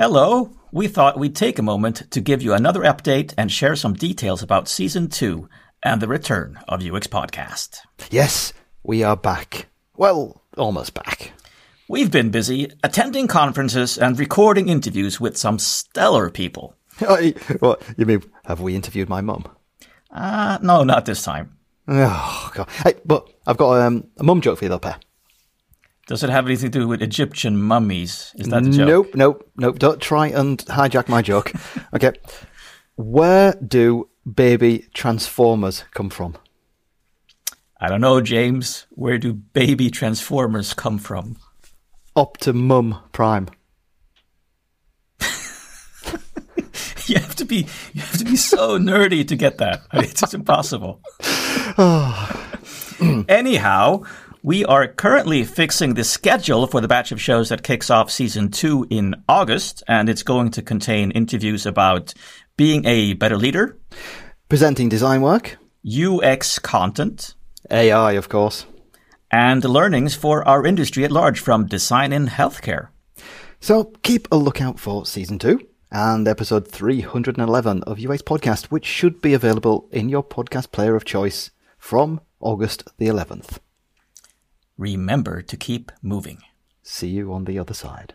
Hello. We thought we'd take a moment to give you another update and share some details about season two and the return of UX Podcast. Yes, we are back. Well, almost back. We've been busy attending conferences and recording interviews with some stellar people. what, you mean, have we interviewed my mum? Uh, no, not this time. Oh, God. Hey, but I've got um, a mum joke for you though, Per. Does it have anything to do with Egyptian mummies? Is that the joke? Nope, nope, nope. Don't try and hijack my joke. okay. Where do baby transformers come from? I don't know, James. Where do baby transformers come from? Optimum Prime. you have to be you have to be so nerdy to get that. I mean, it's just impossible. Anyhow, we are currently fixing the schedule for the batch of shows that kicks off season two in August, and it's going to contain interviews about being a better leader, Presenting design work. UX content, AI, of course. and learnings for our industry at large from design in healthcare. So keep a lookout for season two and episode 311 of UX Podcast, which should be available in your podcast player of choice from August the 11th. Remember to keep moving. See you on the other side.